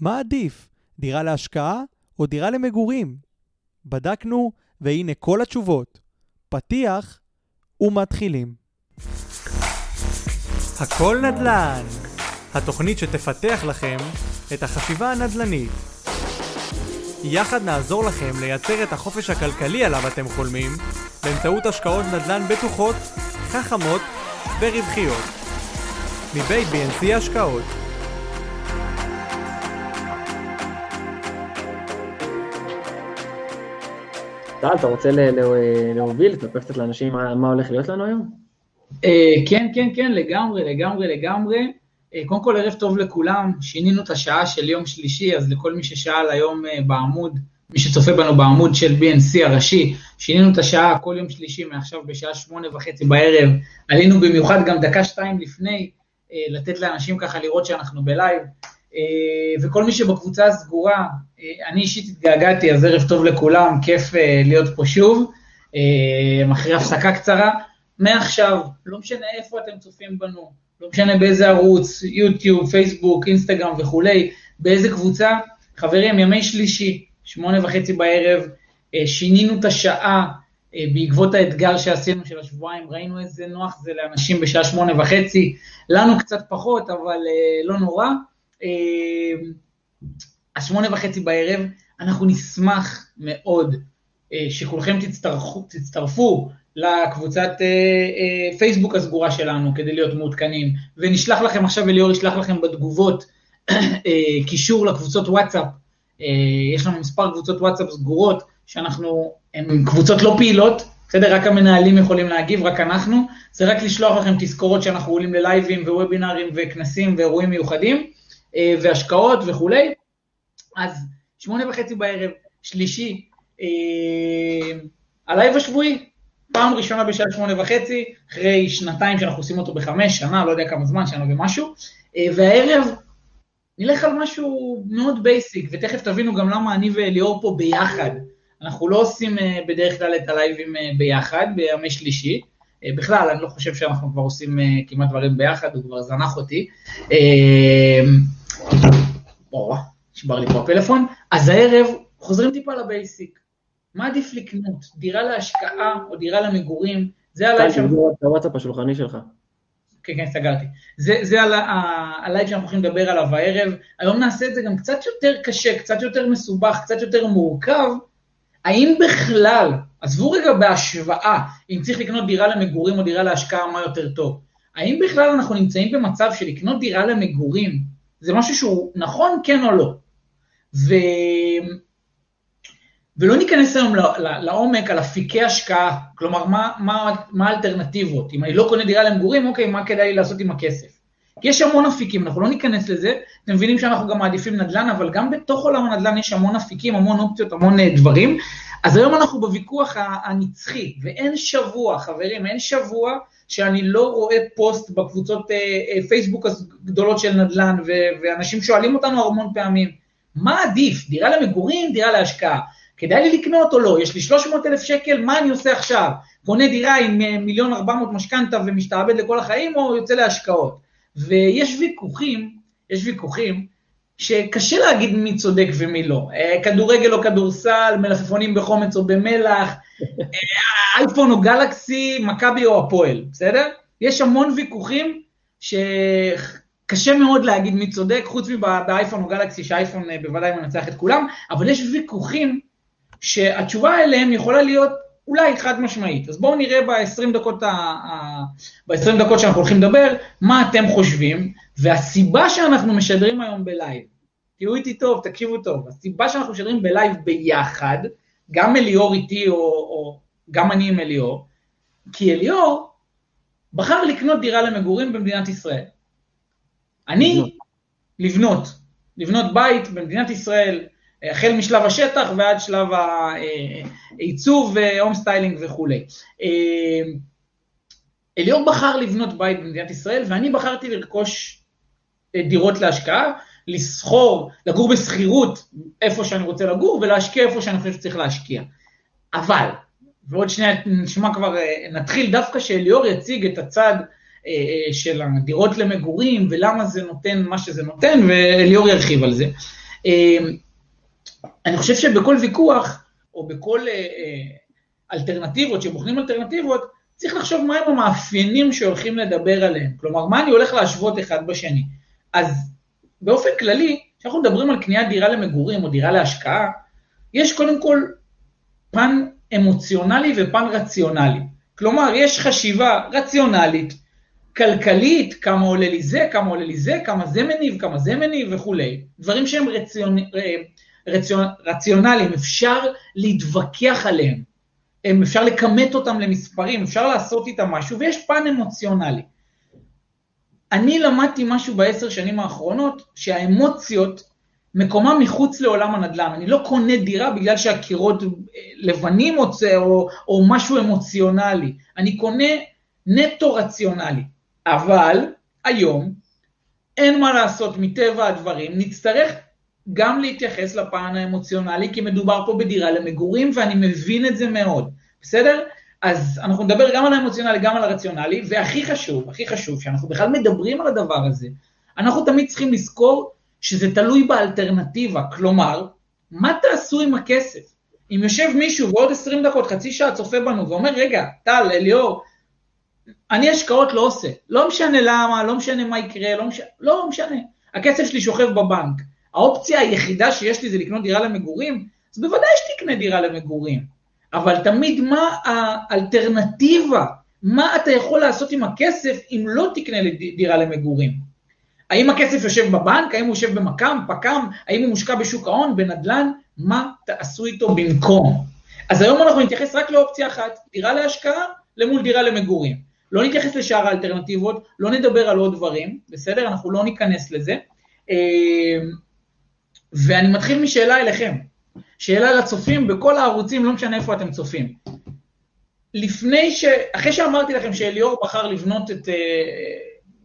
מה עדיף, דירה להשקעה או דירה למגורים? בדקנו, והנה כל התשובות. פתיח ומתחילים. הכל נדל"ן, התוכנית שתפתח לכם את החשיבה הנדל"נית. יחד נעזור לכם לייצר את החופש הכלכלי עליו אתם חולמים באמצעות השקעות נדל"ן בטוחות, חכמות ורווחיות. מבית BNC השקעות טל, אתה רוצה להוביל, לספר קצת לאנשים מה הולך להיות לנו היום? אה, כן, כן, כן, לגמרי, לגמרי, לגמרי. אה, קודם כל, ערב טוב לכולם, שינינו את השעה של יום שלישי, אז לכל מי ששאל היום אה, בעמוד, מי שצופה בנו בעמוד של BNC הראשי, שינינו את השעה כל יום שלישי מעכשיו בשעה שמונה וחצי בערב, עלינו במיוחד גם דקה-שתיים לפני, לתת לאנשים ככה לראות שאנחנו בלייב. וכל מי שבקבוצה הסגורה, אני אישית התגעגעתי, אז ערב טוב לכולם, כיף אה, להיות פה שוב, אחרי הפסקה קצרה. מעכשיו, לא משנה איפה אתם צופים בנו, לא משנה באיזה ערוץ, יוטיוב, פייסבוק, אינסטגרם וכולי, באיזה קבוצה, חברים, ימי שלישי, שמונה וחצי בערב, שינינו את השעה בעקבות האתגר שעשינו של השבועיים, ראינו איזה נוח זה לאנשים בשעה שמונה וחצי, לנו קצת פחות, אבל לא נורא. אז שמונה וחצי בערב, אנחנו נשמח מאוד אה, שכולכם תצטרפו, תצטרפו לקבוצת אה, אה, פייסבוק הסגורה שלנו כדי להיות מעודכנים, ונשלח לכם עכשיו, אליאור ישלח לכם בתגובות קישור לקבוצות וואטסאפ, יש לנו מספר קבוצות וואטסאפ סגורות, שאנחנו, הן קבוצות לא פעילות, בסדר? רק המנהלים יכולים להגיב, רק אנחנו, זה רק לשלוח לכם תזכורות שאנחנו עולים ללייבים ווובינארים וכנסים ואירועים מיוחדים. והשקעות וכולי. אז שמונה וחצי בערב, שלישי, אה, הלייב השבועי, פעם ראשונה בשעה שמונה וחצי, אחרי שנתיים שאנחנו עושים אותו בחמש, שנה, לא יודע כמה זמן, שנה ומשהו, אה, והערב נלך על משהו מאוד basic, ותכף תבינו גם למה אני ואליאור פה ביחד. אנחנו לא עושים בדרך כלל את הלייבים ביחד, בימי שלישי. בכלל, אני לא חושב שאנחנו כבר עושים כמעט דברים ביחד, הוא כבר זנח אותי. נשבר לי פה הפלאפון. אז הערב חוזרים טיפה ל basic. מה עדיף לקנות? דירה להשקעה או דירה למגורים? זה הלייב שאנחנו... את הוואטסאפ השולחני שלך. כן, כן, סגרתי. זה, זה הלייב שאנחנו הולכים לדבר עליו הערב. היום נעשה את זה גם קצת יותר קשה, קצת יותר מסובך, קצת יותר מורכב. האם בכלל, עזבו רגע בהשוואה, אם צריך לקנות דירה למגורים או דירה להשקעה, מה יותר טוב? האם בכלל אנחנו נמצאים במצב של לקנות דירה למגורים זה משהו שהוא נכון, כן או לא. ו... ולא ניכנס היום לעומק על אפיקי השקעה, כלומר, מה, מה, מה האלטרנטיבות? אם אני לא קונה דירה למגורים, אוקיי, מה כדאי לי לעשות עם הכסף? יש המון אפיקים, אנחנו לא ניכנס לזה, אתם מבינים שאנחנו גם מעדיפים נדל"ן, אבל גם בתוך עולם הנדל"ן יש המון אפיקים, המון אופציות, המון אה, דברים. אז היום אנחנו בוויכוח הנצחי, ואין שבוע, חברים, אין שבוע שאני לא רואה פוסט בקבוצות אה, אה, פייסבוק הגדולות של נדל"ן, ואנשים שואלים אותנו המון פעמים, מה עדיף, דירה למגורים, דירה להשקעה? כדאי לי לקנות או לא? יש לי 300 אלף שקל, מה אני עושה עכשיו? קונה דירה עם אה, מיליון 400 משכנתה ומשתעבד לכל החיים, או יוצא להשקעות? ויש ויכוחים, יש ויכוחים, שקשה להגיד מי צודק ומי לא. כדורגל או כדורסל, מלפפונים בחומץ או במלח, אייפון או גלקסי, מכבי או הפועל, בסדר? יש המון ויכוחים שקשה מאוד להגיד מי צודק, חוץ מבאייפון או גלקסי, שהאייפון אה, בוודאי מנצח את כולם, אבל יש ויכוחים שהתשובה אליהם יכולה להיות אולי חד משמעית. אז בואו נראה ב-20 דקות, ה... ב-20 דקות שאנחנו הולכים לדבר, מה אתם חושבים, והסיבה שאנחנו משדרים היום בלייב, תהיו איתי טוב, תקשיבו טוב, הסיבה שאנחנו משדרים בלייב ביחד, גם אליאור איתי או, או גם אני עם אליאור, כי אליאור בחר לקנות דירה למגורים במדינת ישראל. אני, לבנות, לבנות בית במדינת ישראל, החל משלב השטח ועד שלב העיצוב, home styling וכולי. אליאור בחר לבנות בית במדינת ישראל ואני בחרתי לרכוש דירות להשקעה, לסחור, לגור בשכירות איפה שאני רוצה לגור ולהשקיע איפה שאני חושב שצריך להשקיע. אבל, ועוד שנייה נשמע כבר, אה, נתחיל דווקא שאליאור יציג את הצד אה, אה, של הדירות למגורים ולמה זה נותן מה שזה נותן, ואליאור ירחיב על זה. אה, אני חושב שבכל ויכוח, או בכל אה, אלטרנטיבות, שבוחנים אלטרנטיבות, צריך לחשוב מהם המאפיינים שהולכים לדבר עליהם. כלומר, מה אני הולך להשוות אחד בשני. אז באופן כללי, כשאנחנו מדברים על קניית דירה למגורים או דירה להשקעה, יש קודם כל פן אמוציונלי ופן רציונלי. כלומר, יש חשיבה רציונלית, כלכלית, כמה עולה לי זה, כמה עולה לי זה, כמה זה מניב, כמה זה מניב וכולי. דברים שהם רציונ... אה, רציונ... רציונליים, אפשר להתווכח עליהם. אפשר לכמת אותם למספרים, אפשר לעשות איתם משהו, ויש פן אמוציונלי. אני למדתי משהו בעשר שנים האחרונות, שהאמוציות, מקומם מחוץ לעולם הנדל"ן. אני לא קונה דירה בגלל שהקירות לבנים או, או, או משהו אמוציונלי. אני קונה נטו רציונלי. אבל היום אין מה לעשות מטבע הדברים, נצטרך גם להתייחס לפן האמוציונלי, כי מדובר פה בדירה למגורים, ואני מבין את זה מאוד, בסדר? אז אנחנו נדבר גם על האמוציונלי, גם על הרציונלי, והכי חשוב, הכי חשוב, שאנחנו בכלל מדברים על הדבר הזה, אנחנו תמיד צריכים לזכור שזה תלוי באלטרנטיבה, כלומר, מה תעשו עם הכסף? אם יושב מישהו ועוד 20 דקות, חצי שעה צופה בנו ואומר, רגע, טל, אליאור, אני השקעות לא עושה, לא משנה למה, לא משנה מה יקרה, לא משנה, לא משנה, הכסף שלי שוכב בבנק, האופציה היחידה שיש לי זה לקנות דירה למגורים, אז בוודאי שתקנה דירה למגורים. אבל תמיד מה האלטרנטיבה? מה אתה יכול לעשות עם הכסף אם לא תקנה דירה למגורים? האם הכסף יושב בבנק? האם הוא יושב במקם, פקם? האם הוא מושקע בשוק ההון, בנדל"ן? מה תעשו איתו במקום? אז היום אנחנו נתייחס רק לאופציה אחת, דירה להשקעה למול דירה למגורים. לא נתייחס לשאר האלטרנטיבות, לא נדבר על עוד דברים, בסדר? אנחנו לא ניכנס לזה. אה, ואני מתחיל משאלה אליכם, שאלה לצופים בכל הערוצים, לא משנה איפה אתם צופים. לפני ש... אחרי שאמרתי לכם שאליאור בחר לבנות את אה,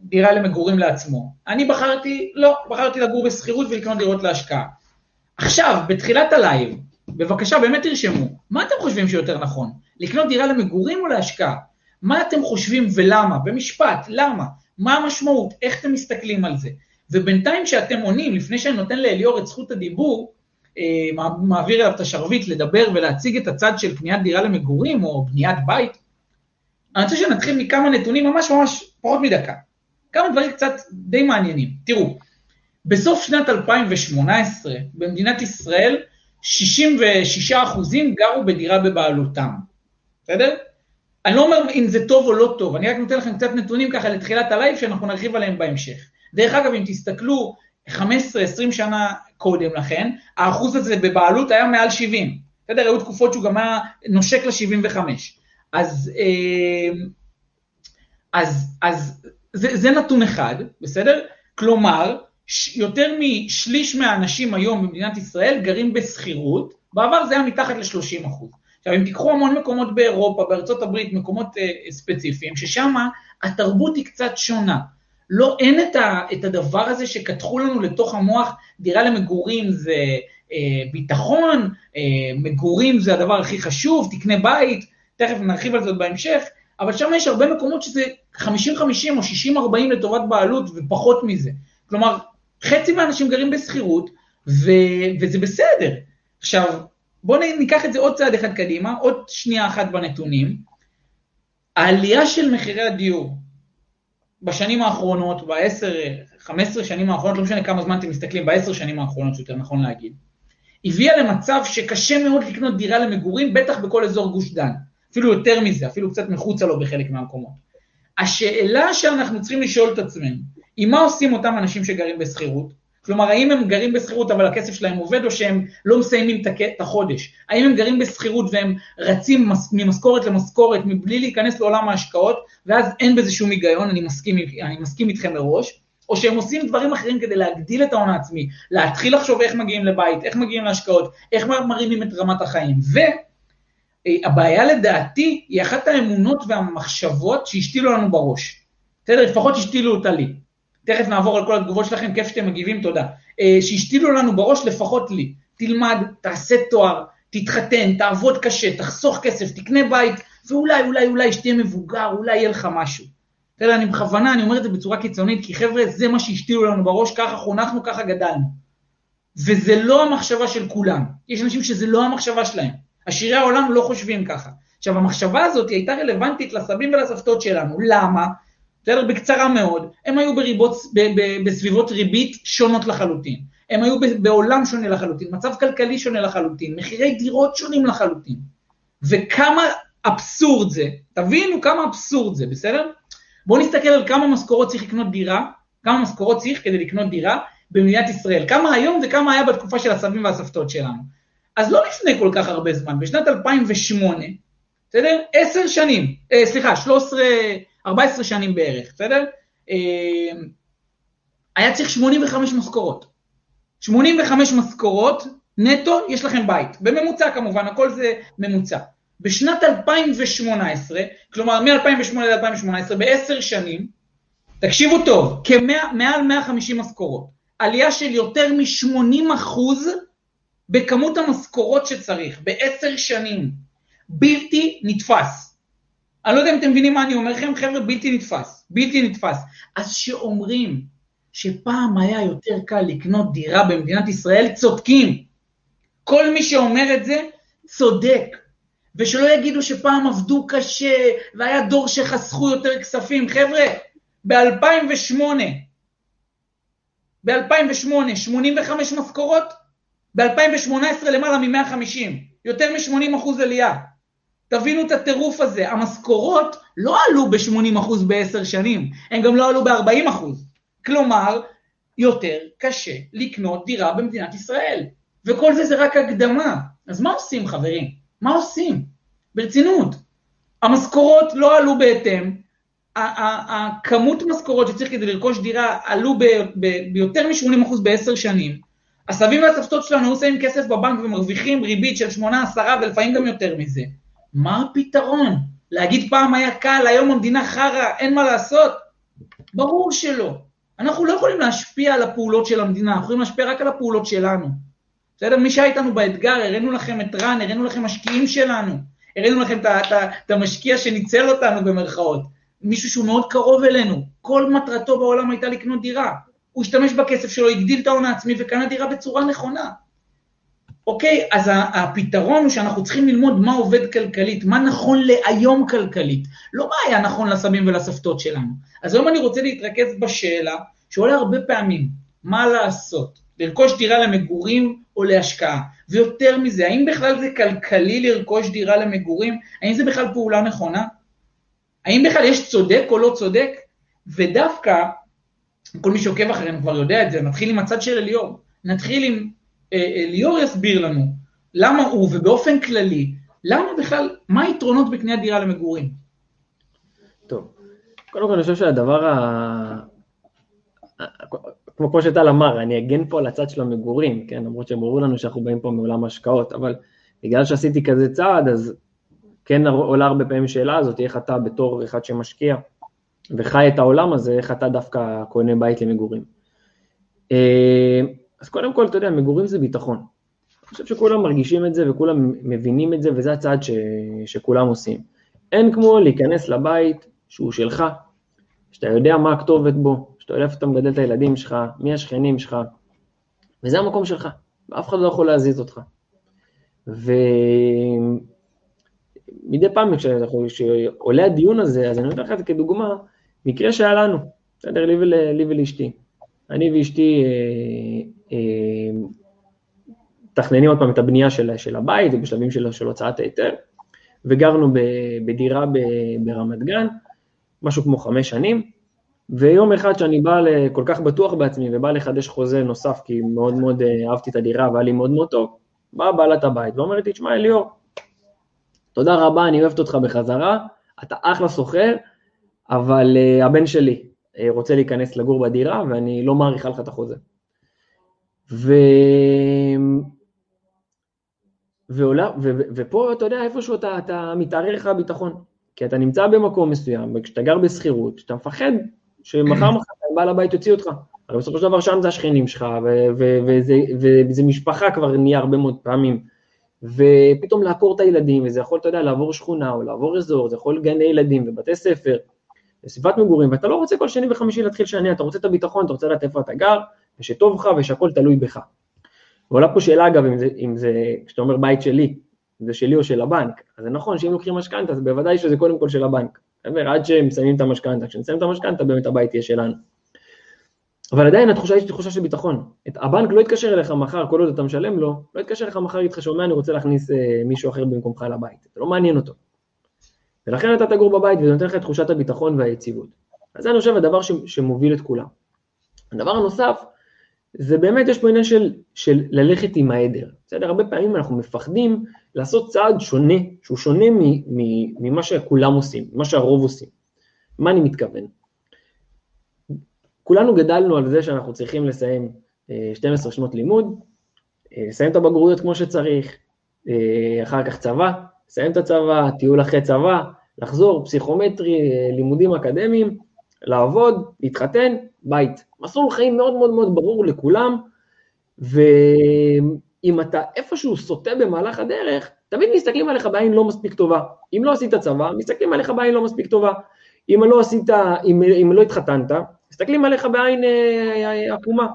דירה למגורים לעצמו, אני בחרתי, לא, בחרתי לגור בשכירות ולקנות דירות להשקעה. עכשיו, בתחילת הלייב, בבקשה, באמת תרשמו, מה אתם חושבים שיותר נכון? לקנות דירה למגורים או להשקעה? מה אתם חושבים ולמה? במשפט, למה? מה המשמעות? איך אתם מסתכלים על זה? ובינתיים שאתם עונים, לפני שאני נותן לאליאור את זכות הדיבור, אה, מעביר אליו את השרביט לדבר ולהציג את הצד של קניית דירה למגורים או בניית בית, אני רוצה שנתחיל מכמה נתונים, ממש ממש פחות מדקה. כמה דברים קצת די מעניינים. תראו, בסוף שנת 2018, במדינת ישראל, 66 אחוזים גרו בדירה בבעלותם, בסדר? אני לא אומר אם זה טוב או לא טוב, אני רק נותן לכם קצת נתונים ככה לתחילת הלייב שאנחנו נרחיב עליהם בהמשך. דרך אגב, אם תסתכלו 15-20 שנה קודם לכן, האחוז הזה בבעלות היה מעל 70. בסדר? היו תקופות שהוא גם היה נושק ל-75. אז, אה, אז, אז זה, זה נתון אחד, בסדר? כלומר, יותר משליש מהאנשים היום במדינת ישראל גרים בשכירות, בעבר זה היה מתחת ל-30 אחוז. עכשיו, אם תיקחו המון מקומות באירופה, בארצות הברית, מקומות uh, ספציפיים, ששם התרבות היא קצת שונה. לא, אין את, ה, את הדבר הזה שכתחו לנו לתוך המוח, דירה למגורים זה אה, ביטחון, אה, מגורים זה הדבר הכי חשוב, תקנה בית, תכף נרחיב על עוד בהמשך, אבל שם יש הרבה מקומות שזה 50-50 או 60-40 לטובת בעלות ופחות מזה. כלומר, חצי מהאנשים גרים בשכירות, וזה בסדר. עכשיו, בואו ניקח את זה עוד צעד אחד קדימה, עוד שנייה אחת בנתונים. העלייה של מחירי הדיור בשנים האחרונות, בעשר, חמש עשרה שנים האחרונות, לא משנה כמה זמן אתם מסתכלים, בעשר שנים האחרונות, שיותר נכון להגיד, הביאה למצב שקשה מאוד לקנות דירה למגורים, בטח בכל אזור גוש דן. אפילו יותר מזה, אפילו קצת מחוצה לו בחלק מהמקומות. השאלה שאנחנו צריכים לשאול את עצמנו, היא מה עושים אותם אנשים שגרים בשכירות? כלומר, האם הם גרים בשכירות אבל הכסף שלהם עובד, או שהם לא מסיימים את החודש? האם הם גרים בשכירות והם רצים ממשכורת למשכורת מבלי להיכנס לעולם ההשקעות, ואז אין בזה שום היגיון, אני מסכים, אני מסכים איתכם מראש, או שהם עושים דברים אחרים כדי להגדיל את ההון העצמי, להתחיל לחשוב איך מגיעים לבית, איך מגיעים להשקעות, איך מרימים את רמת החיים. והבעיה לדעתי היא אחת האמונות והמחשבות שהשתילו לנו בראש. בסדר? לפחות השתילו אותה לי. תכף נעבור על כל התגובות שלכם, כיף שאתם מגיבים, תודה. אה, שהשתילו לנו בראש, לפחות לי. תלמד, תעשה תואר, תתחתן, תעבוד קשה, תחסוך כסף, תקנה בית, ואולי, אולי, אולי שתהיה מבוגר, אולי יהיה לך משהו. יודע, אני בכוונה, אני אומר את זה בצורה קיצונית, כי חבר'ה, זה מה שהשתילו לנו בראש, ככה חונכנו, ככה גדלנו. וזה לא המחשבה של כולם. יש אנשים שזה לא המחשבה שלהם. עשירי העולם לא חושבים ככה. עכשיו, המחשבה הזאת הייתה רלוונטית לסבים ולסבתות שלנו. למה? בסדר? בקצרה מאוד. הם היו בריבות, ב, ב, בסביבות ריבית שונות לחלוטין. הם היו בעולם שונה לחלוטין, מצב כלכלי שונה לחלוטין, מחירי דירות שונים לחלוטין. וכמה אבסורד זה, תבינו כמה אבסורד זה, בסדר? בואו נסתכל על כמה משכורות צריך לקנות דירה, כמה משכורות צריך כדי לקנות דירה במדינת ישראל, כמה היום וכמה היה בתקופה של הסבים והסבתות שלנו. אז לא לפני כל כך הרבה זמן, בשנת 2008, בסדר? עשר שנים, אה, סליחה, 13, 14 שנים בערך, בסדר? אה, היה צריך 85 משכורות. 85 משכורות נטו, יש לכם בית. בממוצע כמובן, הכל זה ממוצע. בשנת 2018, כלומר מ-2008 ל-2018, בעשר שנים, תקשיבו טוב, מעל 150 משכורות. עלייה של יותר מ-80 אחוז בכמות המשכורות שצריך, בעשר שנים. בלתי נתפס. אני לא יודע אם אתם מבינים מה אני אומר לכם, חבר'ה, בלתי נתפס. בלתי נתפס. אז שאומרים שפעם היה יותר קל לקנות דירה במדינת ישראל, צודקים. כל מי שאומר את זה, צודק. ושלא יגידו שפעם עבדו קשה, והיה דור שחסכו יותר כספים. חבר'ה, ב-2008, ב-2008, 85 משכורות, ב-2018 למעלה מ-150, יותר מ-80 אחוז עלייה. תבינו את הטירוף הזה, המשכורות לא עלו ב-80 אחוז בעשר שנים, הם גם לא עלו ב-40 אחוז. כלומר, יותר קשה לקנות דירה במדינת ישראל. וכל זה זה רק הקדמה. אז מה עושים חברים? מה עושים? ברצינות. המשכורות לא עלו בהתאם, הכמות משכורות שצריך כדי לרכוש דירה עלו ביותר מ-80% בעשר שנים. הסבים והסבתות שלנו היו שמים כסף בבנק ומרוויחים ריבית של 8, 10 ולפעמים גם יותר מזה. מה הפתרון? להגיד פעם היה קל, היום המדינה חרא, אין מה לעשות? ברור שלא. אנחנו לא יכולים להשפיע על הפעולות של המדינה, אנחנו יכולים להשפיע רק על הפעולות שלנו. בסדר? מי שהיה איתנו באתגר, הראינו לכם את רן, הראינו לכם משקיעים שלנו, הראינו לכם את המשקיע שניצל אותנו במרכאות. מישהו שהוא מאוד קרוב אלינו, כל מטרתו בעולם הייתה לקנות דירה. הוא השתמש בכסף שלו, הגדיל את ההון העצמי וקנה דירה בצורה נכונה. אוקיי, אז הפתרון הוא שאנחנו צריכים ללמוד מה עובד כלכלית, מה נכון להיום כלכלית, לא מה היה נכון לסבים ולסבתות שלנו. אז היום אני רוצה להתרכז בשאלה שעולה הרבה פעמים, מה לעשות? לרכוש דירה למגורים או להשקעה? ויותר מזה, האם בכלל זה כלכלי לרכוש דירה למגורים? האם זה בכלל פעולה נכונה? האם בכלל יש צודק או לא צודק? ודווקא, כל מי שעוקב אחרינו כבר יודע את זה, נתחיל עם הצד של אליאור. נתחיל עם ליאור יסביר לנו למה הוא, ובאופן כללי, למה בכלל, מה היתרונות בקניית דירה למגורים? טוב, קודם כל אני חושב שהדבר ה... כמו, כמו שטל אמר, אני אגן פה על הצד של המגורים, כן, למרות שברור לנו שאנחנו באים פה מעולם השקעות, אבל בגלל שעשיתי כזה צעד, אז כן עולה הרבה פעמים שאלה הזאת, איך אתה בתור אחד שמשקיע וחי את העולם הזה, איך אתה דווקא קונה בית למגורים. אז קודם כל, אתה יודע, מגורים זה ביטחון. אני חושב שכולם מרגישים את זה וכולם מבינים את זה, וזה הצעד ש... שכולם עושים. אין כמו להיכנס לבית שהוא שלך, שאתה יודע מה הכתובת בו, שאתה יודע איפה אתה מגדל את הילדים שלך, מי השכנים שלך, וזה המקום שלך, ואף אחד לא יכול להזיז אותך. ומדי פעם כשעולה הדיון הזה, אז אני נותן לך את זה כדוגמה, מקרה שהיה לנו, בסדר, לי, לי ולאשתי. אני ואשתי אה, מתכננים עוד פעם את הבנייה של, של הבית, ובשלבים של, של הוצאת ההיתר, וגרנו בדירה ברמת גן, משהו כמו חמש שנים, ויום אחד שאני בא כל כך בטוח בעצמי ובא לחדש חוזה נוסף, כי מאוד מאוד אה, אהבתי את הדירה והיה לי מאוד מאוד טוב, באה בעלת הבית ואומרת לי, תשמע אליאור, תודה רבה, אני אוהבת אותך בחזרה, אתה אחלה סוחר, אבל uh, הבן שלי uh, רוצה להיכנס לגור בדירה ואני לא מעריכה לך את החוזה. ו... ועולה, ו... ופה אתה יודע איפשהו אתה, אתה מתערער לך הביטחון, כי אתה נמצא במקום מסוים, וכשאתה גר בשכירות, שאתה מפחד שמחר מחר בעל הבית יוציא אותך. הרי בסופו של דבר שם זה השכנים שלך, ו- ו- וזה, וזה משפחה כבר נהיה הרבה מאוד פעמים. ופתאום לעקור את הילדים, וזה יכול, אתה יודע, לעבור שכונה או לעבור אזור, זה יכול גני ילדים ובתי ספר, וסביבת מגורים, ואתה לא רוצה כל שני וחמישי להתחיל לשנע, אתה רוצה את הביטחון, אתה רוצה לדעת איפה אתה גר, ושטוב לך ושהכול תלוי בך. ועולה פה שאלה אגב, אם זה, אם זה, כשאתה אומר בית שלי, זה שלי או של הבנק, אז זה נכון שאם לוקחים משכנתה, אז בוודאי שזה קודם כל של הבנק. בסדר? עד שהם מסיימים את המשכנתה, כשנסיים את המשכנתה, באמת הבית יהיה שלנו. אבל עדיין התחושה היא תחושה של ביטחון. את, הבנק לא יתקשר אליך מחר, כל עוד אתה משלם לו, לא יתקשר אליך מחר, יגיד לך, אני רוצה להכניס אה, מישהו אחר במקומך לבית. זה לא מעניין אותו. ולכן אתה תגור בבית וזה נותן לך את תחושת הביטחון והיציבות. אז זה אני חושב הדבר ש, שמוביל את כולם. הדבר הנוסף, זה באמת, יש פה עניין של, של ללכת עם העדר. בסדר? הרבה פעמים אנחנו מפחדים לעשות צעד שונה, שהוא שונה ממה שכולם עושים, ממה שהרוב עושים. מה אני מתכוון? כולנו גדלנו על זה שאנחנו צריכים לסיים 12 אה, שנות לימוד, אה, לסיים את הבגרויות כמו שצריך, אה, אחר כך צבא, לסיים את הצבא, טיול אחרי צבא, לחזור, פסיכומטרי, לימודים אקדמיים, לעבוד, להתחתן, בית. מסלול חיים מאוד מאוד מאוד ברור לכולם, ואם אתה איפשהו סוטה במהלך הדרך, תמיד מסתכלים עליך בעין לא מספיק טובה. אם לא עשית צבא, מסתכלים עליך בעין לא מספיק טובה. אם לא עשית, אם, אם לא התחתנת, מסתכלים עליך בעין אה, אה, עקומה.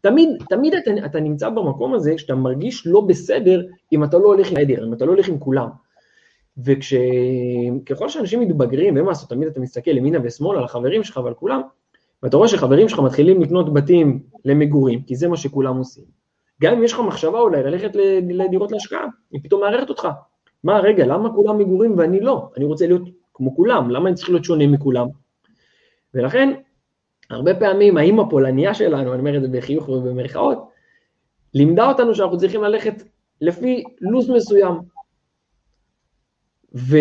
תמיד, תמיד אתה, אתה נמצא במקום הזה שאתה מרגיש לא בסדר אם אתה לא הולך עם העדר, אם אתה לא הולך עם כולם. וככל שאנשים מתבגרים, ומה לעשות, תמיד אתה מסתכל ימינה ושמאלה על החברים שלך ועל כולם, ואתה רואה שחברים שלך מתחילים לקנות בתים למגורים, כי זה מה שכולם עושים. גם אם יש לך מחשבה אולי ללכת לדירות להשקעה, היא פתאום מערכת אותך. מה, רגע, למה כולם מגורים ואני לא? אני רוצה להיות כמו כולם, למה אני צריך להיות שונה מכולם? ולכן, הרבה פעמים האימא הפולניה שלנו, אני אומר את זה בחיוך ובמרכאות, לימדה אותנו שאנחנו צריכים ללכת לפי לו"ז מסוים. ו...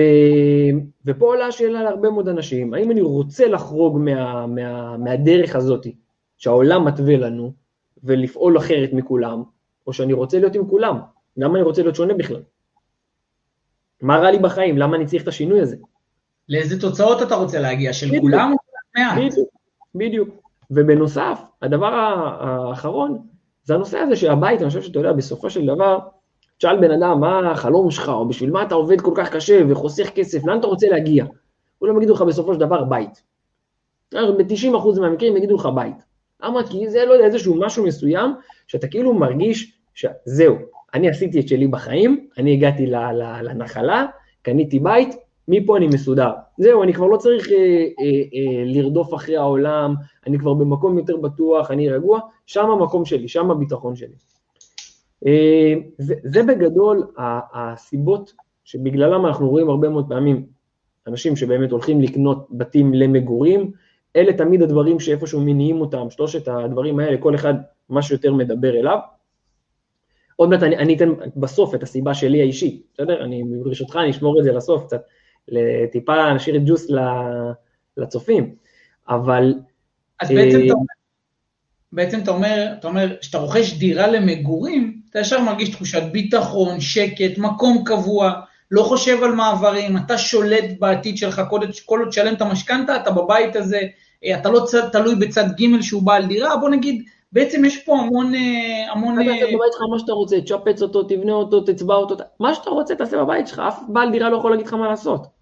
ופה עולה השאלה להרבה מאוד אנשים, האם אני רוצה לחרוג מה... מה... מהדרך הזאת שהעולם מתווה לנו ולפעול אחרת מכולם, או שאני רוצה להיות עם כולם, למה אני רוצה להיות שונה בכלל? מה רע לי בחיים? למה אני צריך את השינוי הזה? לאיזה תוצאות אתה רוצה להגיע? של בדיוק, כולם או מעט? בדיוק, בדיוק. ובנוסף, הדבר האחרון, זה הנושא הזה שהבית, אני חושב שאתה יודע, בסופו של דבר, תשאל בן אדם, מה החלום שלך, או בשביל מה אתה עובד כל כך קשה וחוסך כסף, לאן אתה רוצה להגיע? כולם יגידו לך בסופו של דבר בית. ב-90% מהמקרים יגידו לך בית. למה? כי זה לא יודע, איזשהו משהו מסוים, שאתה כאילו מרגיש שזהו, אני עשיתי את שלי בחיים, אני הגעתי לנחלה, קניתי בית, מפה אני מסודר. זהו, אני כבר לא צריך אה, אה, אה, לרדוף אחרי העולם, אני כבר במקום יותר בטוח, אני רגוע, שם המקום שלי, שם הביטחון שלי. אה, זה, זה בגדול הסיבות שבגללם אנחנו רואים הרבה מאוד פעמים אנשים שבאמת הולכים לקנות בתים למגורים, אלה תמיד הדברים שאיפשהו מניעים אותם, שלושת הדברים האלה, כל אחד מה שיותר מדבר אליו. עוד מעט אני, אני אתן בסוף את הסיבה שלי האישית, בסדר? אני, ברשותך, אני אשמור את זה לסוף קצת, טיפה נשאיר את ג'וס לצופים, אבל... אז בעצם, אה, אתה, בעצם אתה אומר, אתה אומר, כשאתה רוכש דירה למגורים, אתה ישר מרגיש תחושת ביטחון, שקט, מקום קבוע, לא חושב על מעברים, אתה שולט בעתיד שלך, כל עוד תשלם את המשכנתה, אתה בבית הזה, אה, אתה לא צד, תלוי בצד ג' שהוא בעל דירה, בוא נגיד, בעצם יש פה המון... אה, המון... אתה תעשה בבית שלך מה שאתה רוצה, תשפץ אותו, תבנה אותו, תצבע אותו, מה שאתה רוצה תעשה בבית שלך, אף בעל דירה לא יכול להגיד לך מה לעשות.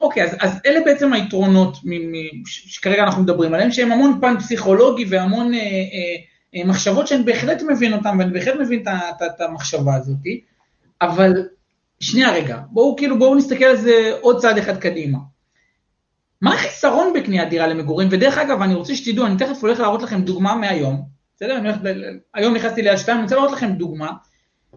אוקיי, אז, אז אלה בעצם היתרונות מ, מ, שכרגע אנחנו מדברים עליהם, שהם המון פן פסיכולוגי והמון אה, אה, אה, מחשבות שאני בהחלט מבין אותן, ואני בהחלט מבין את המחשבה הזאת, אבל שנייה רגע, בואו כאילו, בואו נסתכל על זה עוד צעד אחד קדימה. מה החיסרון בקניית דירה למגורים? ודרך אגב, אני רוצה שתדעו, אני תכף הולך להראות לכם דוגמה מהיום, בסדר? הולך, היום נכנסתי ליד שתיים, אני רוצה להראות לכם דוגמה,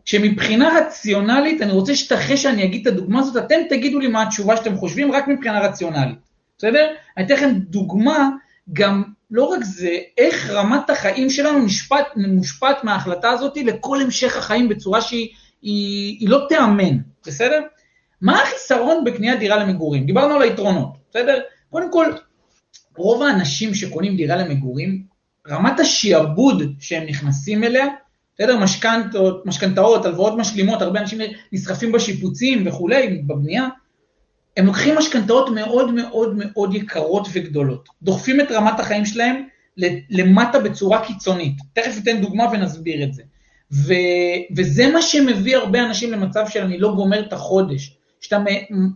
שמבחינה רציונלית, אני רוצה שאחרי שאני אגיד את הדוגמה הזאת, אתם תגידו לי מה התשובה שאתם חושבים, רק מבחינה רציונלית, בסדר? אני אתן לכם דוגמה, גם לא רק זה, איך רמת החיים שלנו נשפט, מושפעת מההחלטה הזאת לכל המשך החיים בצורה שהיא היא, היא לא תיאמן, בסדר? מה החיסרון בקניית דירה למגורים? דיברנו על היתרונות, בסדר? קודם כל, רוב האנשים שקונים דירה למגורים, רמת השיעבוד שהם נכנסים אליה, בסדר? משכנתאות, הלוואות משלימות, הרבה אנשים נסחפים בשיפוצים וכולי, בבנייה, הם לוקחים משכנתאות מאוד מאוד מאוד יקרות וגדולות, דוחפים את רמת החיים שלהם למטה בצורה קיצונית. תכף אתן דוגמה ונסביר את זה. ו, וזה מה שמביא הרבה אנשים למצב של אני לא גומר את החודש. שאתה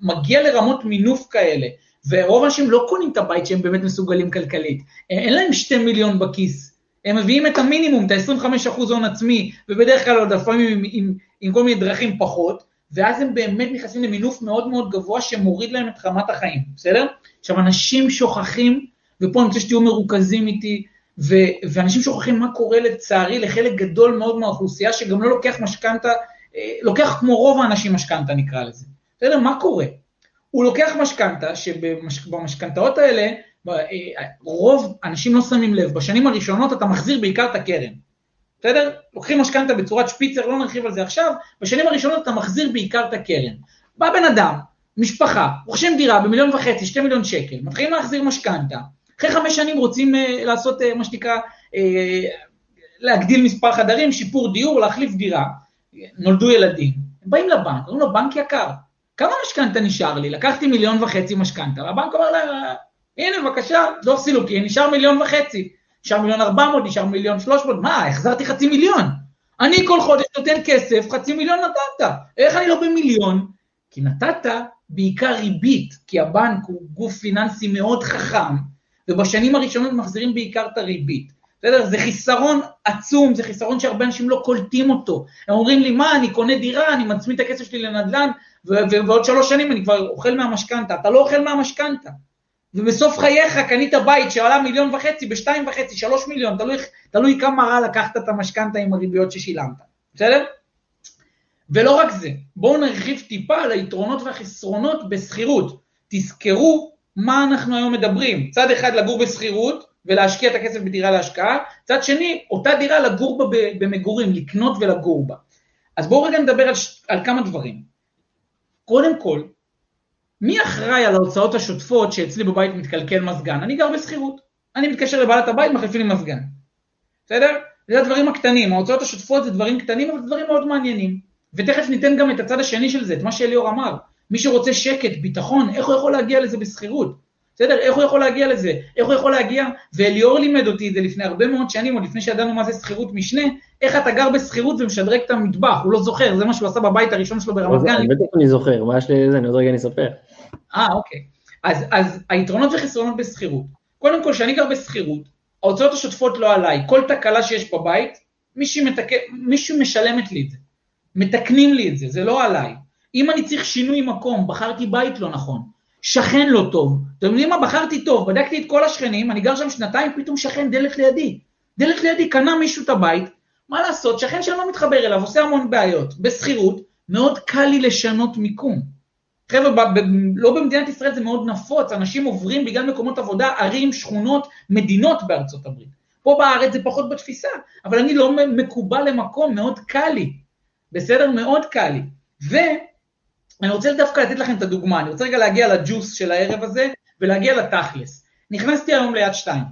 מגיע לרמות מינוף כאלה, ורוב האנשים לא קונים את הבית שהם באמת מסוגלים כלכלית. אין להם שתי מיליון בכיס הם מביאים את המינימום, את ה-25% הון עצמי, ובדרך כלל עוד לפעמים עם, עם, עם כל מיני דרכים פחות, ואז הם באמת נכנסים למינוף מאוד מאוד גבוה שמוריד להם את רמת החיים, בסדר? עכשיו, אנשים שוכחים, ופה אני רוצה שתהיו מרוכזים איתי, ו- ואנשים שוכחים מה קורה לצערי לחלק גדול מאוד מהאוכלוסייה שגם לא לוקח משכנתה, אה, לוקח כמו רוב האנשים משכנתה נקרא לזה. בסדר? מה קורה? הוא לוקח משכנתה, שבמשכנתאות האלה, אה, רוב אנשים לא שמים לב, בשנים הראשונות אתה מחזיר בעיקר את הקרן. בסדר? לוקחים משכנתה בצורת שפיצר, לא נרחיב על זה עכשיו, בשנים הראשונות אתה מחזיר בעיקר את הקרן. בא בן אדם, משפחה, רוכשים דירה במיליון וחצי, שתי מיליון שקל, מתחילים להחזיר משכנתה, אחרי חמש שנים רוצים uh, לעשות uh, מה שנקרא, uh, להגדיל מספר חדרים, שיפור דיור, להחליף דירה, נולדו ילדים, הם באים לבנק, אומרים לו, בנק יקר, כמה משכנתה נשאר לי? לקחתי מיליון וחצי משכנתה, והבנק אומר להם, הנה בבקשה, דוח סילוקי, נשאר מיליון וחצי, נשאר מיליון ארבע מאות, נשאר מיליון שלוש מאות, מה, החזרתי חצי מיליון. אני כל חודש נותן כסף, חצי מיליון נתת. איך אני לא במיליון? כי נתת בעיקר ריבית, כי הבנק הוא גוף פיננסי מאוד חכם, ובשנים הראשונות מחזירים בעיקר את הריבית. בסדר? זה חיסרון עצום, זה חיסרון שהרבה אנשים לא קולטים אותו. הם אומרים לי, מה, אני קונה דירה, אני מצמיד את הכסף שלי לנדל"ן, ובעוד שלוש שנים אני כבר אוכל מהמשכנתה. אתה לא אוכל מהמשכנתה. ובסוף חייך קנית בית שעלה מיליון וחצי בשתיים וחצי, שלוש מיליון, תלוי, תלוי כמה רע לקחת את המשכנתה עם הריביות ששילמת, בסדר? ולא רק זה, בואו נרחיב טיפה על היתרונות והחסרונות בשכירות. תזכרו מה אנחנו היום מדברים. צד אחד לגור בשכירות ולהשקיע את הכסף בדירה להשקעה, צד שני, אותה דירה לגור בה במגורים, לקנות ולגור בה. אז בואו רגע נדבר על, על כמה דברים. קודם כל, מי אחראי על ההוצאות השוטפות שאצלי בבית מתקלקל מזגן? אני גר בשכירות. אני מתקשר לבעלת הבית, מחליפים לי מזגן. בסדר? זה הדברים הקטנים, ההוצאות השוטפות זה דברים קטנים, אבל זה דברים מאוד מעניינים. ותכף ניתן גם את הצד השני של זה, את מה שאליאור אמר. מי שרוצה שקט, ביטחון, איך הוא יכול להגיע לזה בשכירות? בסדר? איך הוא יכול להגיע לזה? איך הוא יכול להגיע? ואליאור לימד אותי את זה לפני הרבה מאוד שנים, עוד לפני שידענו מה זה שכירות משנה, איך אתה גר בשכירות ומשדרג את המטבח, הוא לא זוכר, זה מה שהוא עשה בבית הראשון שלו ברמת גן. בטח אני זוכר, מה יש לי, אני עוד רגע אני אספר. אה, אוקיי. אז, אז היתרונות וחסרונות בשכירות. קודם כל, כשאני גר בשכירות, ההוצאות השוטפות לא עליי, כל תקלה שיש בבית, מישהו, מתק... מישהו משלמת לי את זה. מתקנים לי את זה, זה לא עליי. אם אני צריך שינוי מקום, בחרתי בית לא נכון, שכן לא טוב, אתם יודעים מה? בחרתי טוב, בדקתי את כל השכנים, אני גר שם שנתיים, פתאום שכן דלת לידי. דלת לידי קנה מישהו את הבית, מה לעשות, שכן שאני לא מתחבר אליו, עושה המון בעיות. בשכירות, מאוד קל לי לשנות מיקום. חבר'ה, לא במדינת ישראל זה מאוד נפוץ, אנשים עוברים בגלל מקומות עבודה, ערים, שכונות, מדינות בארצות הברית. פה בארץ זה פחות בתפיסה, אבל אני לא מקובל למקום, מאוד קל לי. בסדר? מאוד קל לי. ואני רוצה דווקא לתת לכם את הדוגמה, אני רוצה רגע להגיע לג'וס של הערב הזה, ולהגיע לתכלס. נכנסתי היום ליד שתיים,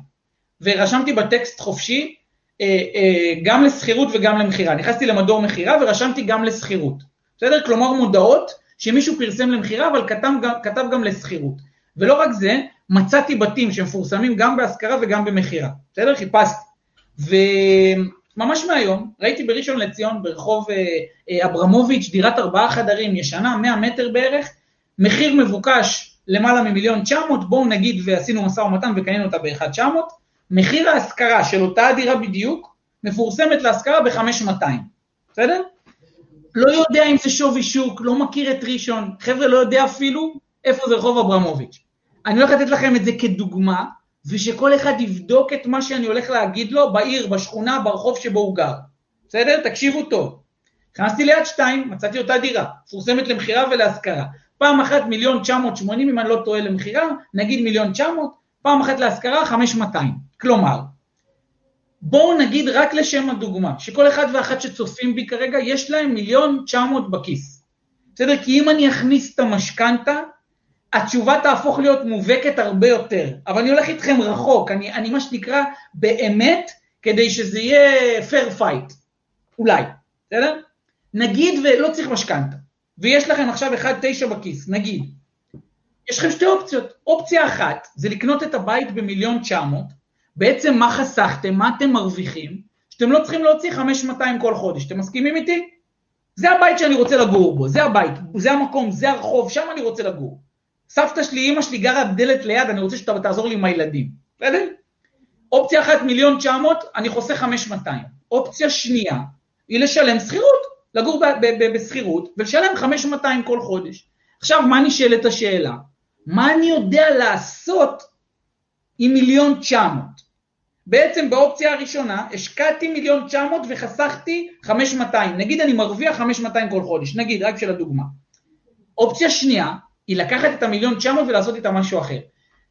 ורשמתי בטקסט חופשי, אה, אה, גם לשכירות וגם למכירה. נכנסתי למדור מכירה ורשמתי גם לשכירות. בסדר? כלומר מודעות שמישהו פרסם למכירה, אבל כתב גם, כתב גם לשכירות. ולא רק זה, מצאתי בתים שמפורסמים גם בהשכרה וגם במכירה. בסדר? חיפשתי. וממש מהיום, ראיתי בראשון לציון, ברחוב אה, אה, אברמוביץ', דירת ארבעה חדרים, ישנה, 100 מטר בערך, מחיר מבוקש למעלה ממיליון 900, בואו נגיד ועשינו משא ומתן וקנינו אותה ב-1.900, מחיר ההשכרה של אותה דירה בדיוק, מפורסמת להשכרה ב-5,200, בסדר? לא יודע אם זה שווי שוק, לא מכיר את ראשון, חבר'ה לא יודע אפילו איפה זה רחוב אברמוביץ'. אני הולך לתת לכם את זה כדוגמה, ושכל אחד יבדוק את מה שאני הולך להגיד לו בעיר, בשכונה, ברחוב שבו הוא גר. בסדר? תקשיבו טוב. נכנסתי ליד שתיים, מצאתי אותה דירה, מפורסמת למכירה ולהשכרה. פעם אחת מיליון 980, אם אני לא טועה למכירה, נגיד מיליון 900, פעם אחת להשכרה 5200. כלומר, בואו נגיד רק לשם הדוגמה, שכל אחד ואחת שצופים בי כרגע, יש להם מיליון 900 בכיס. בסדר? כי אם אני אכניס את המשכנתה, התשובה תהפוך להיות מובהקת הרבה יותר. אבל אני הולך איתכם רחוק, אני, אני מה שנקרא באמת, כדי שזה יהיה fair fight. אולי, בסדר? נגיד ולא צריך משכנתה, ויש לכם עכשיו 1.9 בכיס, נגיד. יש לכם שתי אופציות. אופציה אחת זה לקנות את הבית במיליון 900, בעצם מה חסכתם, מה אתם מרוויחים, שאתם לא צריכים להוציא 5,200 כל חודש. אתם מסכימים איתי? זה הבית שאני רוצה לגור בו, זה הבית, זה המקום, זה הרחוב, שם אני רוצה לגור. סבתא שלי, אימא שלי גרה דלת ליד, אני רוצה שתעזור לי עם הילדים, בסדר? אופציה אחת מיליון 900, אני חוסך 5,200. אופציה שנייה היא לשלם שכירות, לגור בשכירות ולשלם 5,200 כל חודש. עכשיו, מה נשאלת השאלה? מה אני יודע לעשות עם מיליון 900? בעצם באופציה הראשונה השקעתי מיליון 900 וחסכתי 5,200. נגיד אני מרוויח 5,200 כל חודש, נגיד, רק של הדוגמה. אופציה שנייה היא לקחת את המיליון 900 ולעשות איתה משהו אחר.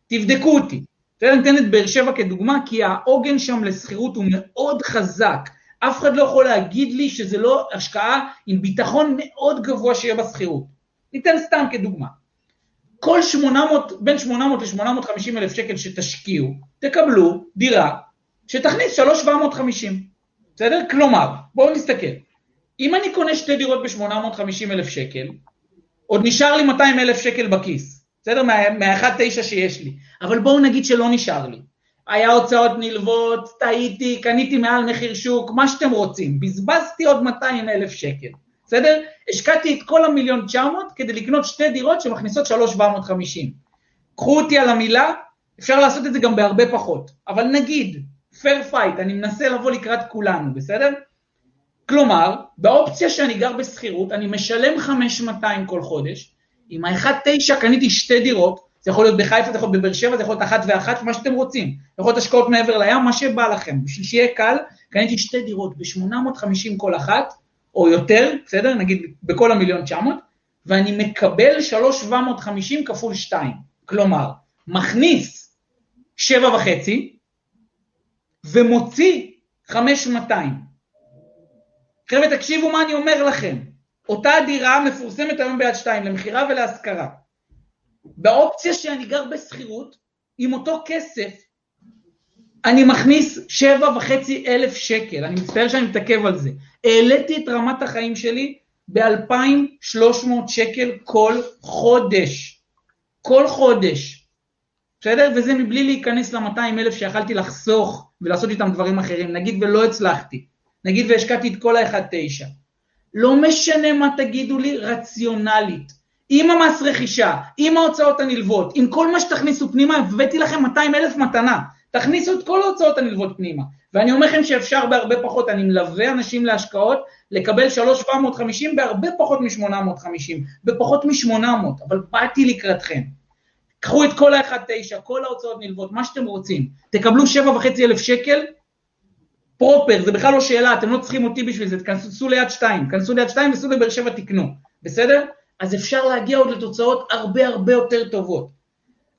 תבדקו אותי. אני אתן את באר שבע כדוגמה, כי העוגן שם לשכירות הוא מאוד חזק. אף אחד לא יכול להגיד לי שזה לא השקעה עם ביטחון מאוד גבוה שיהיה בשכירות. ניתן סתם כדוגמה. כל 800, בין 800 ל-850 אלף שקל שתשקיעו, תקבלו דירה שתכניס 3,750, בסדר? כלומר, בואו נסתכל. אם אני קונה שתי דירות ב-850 אלף שקל, עוד נשאר לי 200 אלף שקל בכיס, בסדר? מה-1.9 שיש לי. אבל בואו נגיד שלא נשאר לי. היה הוצאות נלוות, טעיתי, קניתי מעל מחיר שוק, מה שאתם רוצים. בזבזתי עוד 200 אלף שקל, בסדר? השקעתי את כל המיליון 900 כדי לקנות שתי דירות שמכניסות 3,750. קחו אותי על המילה, אפשר לעשות את זה גם בהרבה פחות. אבל נגיד, fair fight, אני מנסה לבוא לקראת כולנו, בסדר? כלומר, באופציה שאני גר בשכירות, אני משלם 5,200 כל חודש, עם ה-1.9 קניתי שתי דירות, זה יכול להיות בחיפה, זה יכול להיות בבאר שבע, זה יכול להיות אחת ואחת, מה שאתם רוצים. זה יכול להיות השקעות מעבר לים, מה שבא לכם. בשביל שיהיה קל, קניתי שתי דירות ב-850 כל אחת, או יותר, בסדר? נגיד בכל המיליון 900, ואני מקבל 3,750 כפול 2. כלומר, מכניס 7.5 ומוציא 5,200. חבר'ה, תקשיבו מה אני אומר לכם. אותה דירה מפורסמת היום ביד שתיים למכירה ולהשכרה. באופציה שאני גר בשכירות, עם אותו כסף, אני מכניס שבע וחצי אלף שקל, אני מצטער שאני מתעכב על זה. העליתי את רמת החיים שלי ב-2,300 שקל כל חודש. כל חודש. בסדר? וזה מבלי להיכנס ל-200 אלף שיכלתי לחסוך ולעשות איתם דברים אחרים. נגיד ולא הצלחתי. נגיד והשקעתי את כל ה-1.9. לא משנה מה תגידו לי, רציונלית. עם המס רכישה, עם ההוצאות הנלוות, עם כל מה שתכניסו פנימה, הבאתי לכם 200 אלף מתנה. תכניסו את כל ההוצאות הנלוות פנימה. ואני אומר לכם שאפשר בהרבה פחות, אני מלווה אנשים להשקעות, לקבל 3,750 בהרבה פחות מ-850, בפחות מ-800, אבל באתי לקראתכם. קחו את כל ה-1.9, כל ההוצאות נלוות, מה שאתם רוצים. תקבלו 7.5 אלף שקל, פרופר, זה בכלל לא שאלה, אתם לא צריכים אותי בשביל זה, תכנסו ליד שתיים, כנסו ליד שתיים וסעו לבאר שבע תקנו, בסדר? אז אפשר להגיע עוד לתוצאות הרבה הרבה יותר טובות.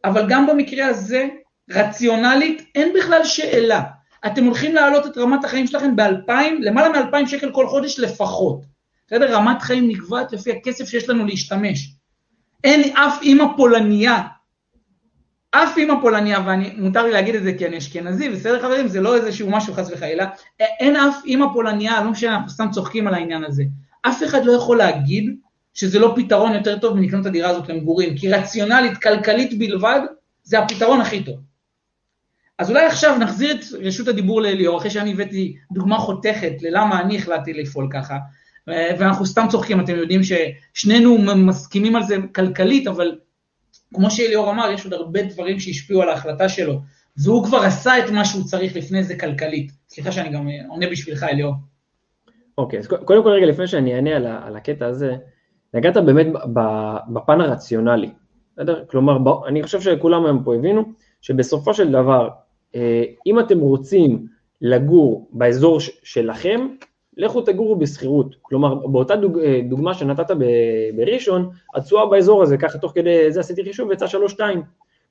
אבל גם במקרה הזה, רציונלית, אין בכלל שאלה. אתם הולכים להעלות את רמת החיים שלכם באלפיים, למעלה מאלפיים שקל כל חודש לפחות. בסדר? רמת חיים נקבעת לפי הכסף שיש לנו להשתמש. אין אף אימא פולניה אף אימא פולניה, ואני, מותר לי להגיד את זה כי אני אשכנזי, בסדר חברים, זה לא איזשהו משהו חס וחלילה, אין אף אימא פולניה, לא משנה, אנחנו סתם צוחקים על העניין הזה. אף אחד לא יכול להגיד שזה לא פתרון יותר טוב מלקנות את הדירה הזאת למגורים, כי רציונלית, כלכלית בלבד, זה הפתרון הכי טוב. אז אולי עכשיו נחזיר את רשות הדיבור לאליאור, אחרי שאני הבאתי דוגמה חותכת ללמה אני החלטתי לפעול ככה, ואנחנו סתם צוחקים, אתם יודעים ששנינו מסכימים על זה כלכלית, אבל כמו שאליאור אמר, יש עוד הרבה דברים שהשפיעו על ההחלטה שלו, והוא כבר עשה את מה שהוא צריך לפני זה כלכלית. סליחה שאני גם עונה בשבילך, אליאור. אוקיי, אז קודם כל רגע לפני שאני אענה על, על הקטע הזה, נגעת באמת בפן הרציונלי, בסדר? כלומר, אני חושב שכולם היום פה הבינו שבסופו של דבר, אה, אם אתם רוצים לגור באזור שלכם, לכו תגורו בשכירות. כלומר, באותה דוג, אה, דוגמה שנתת בראשון, התשואה באזור הזה, ככה תוך כדי זה עשיתי חישוב, יצא שלוש שתיים.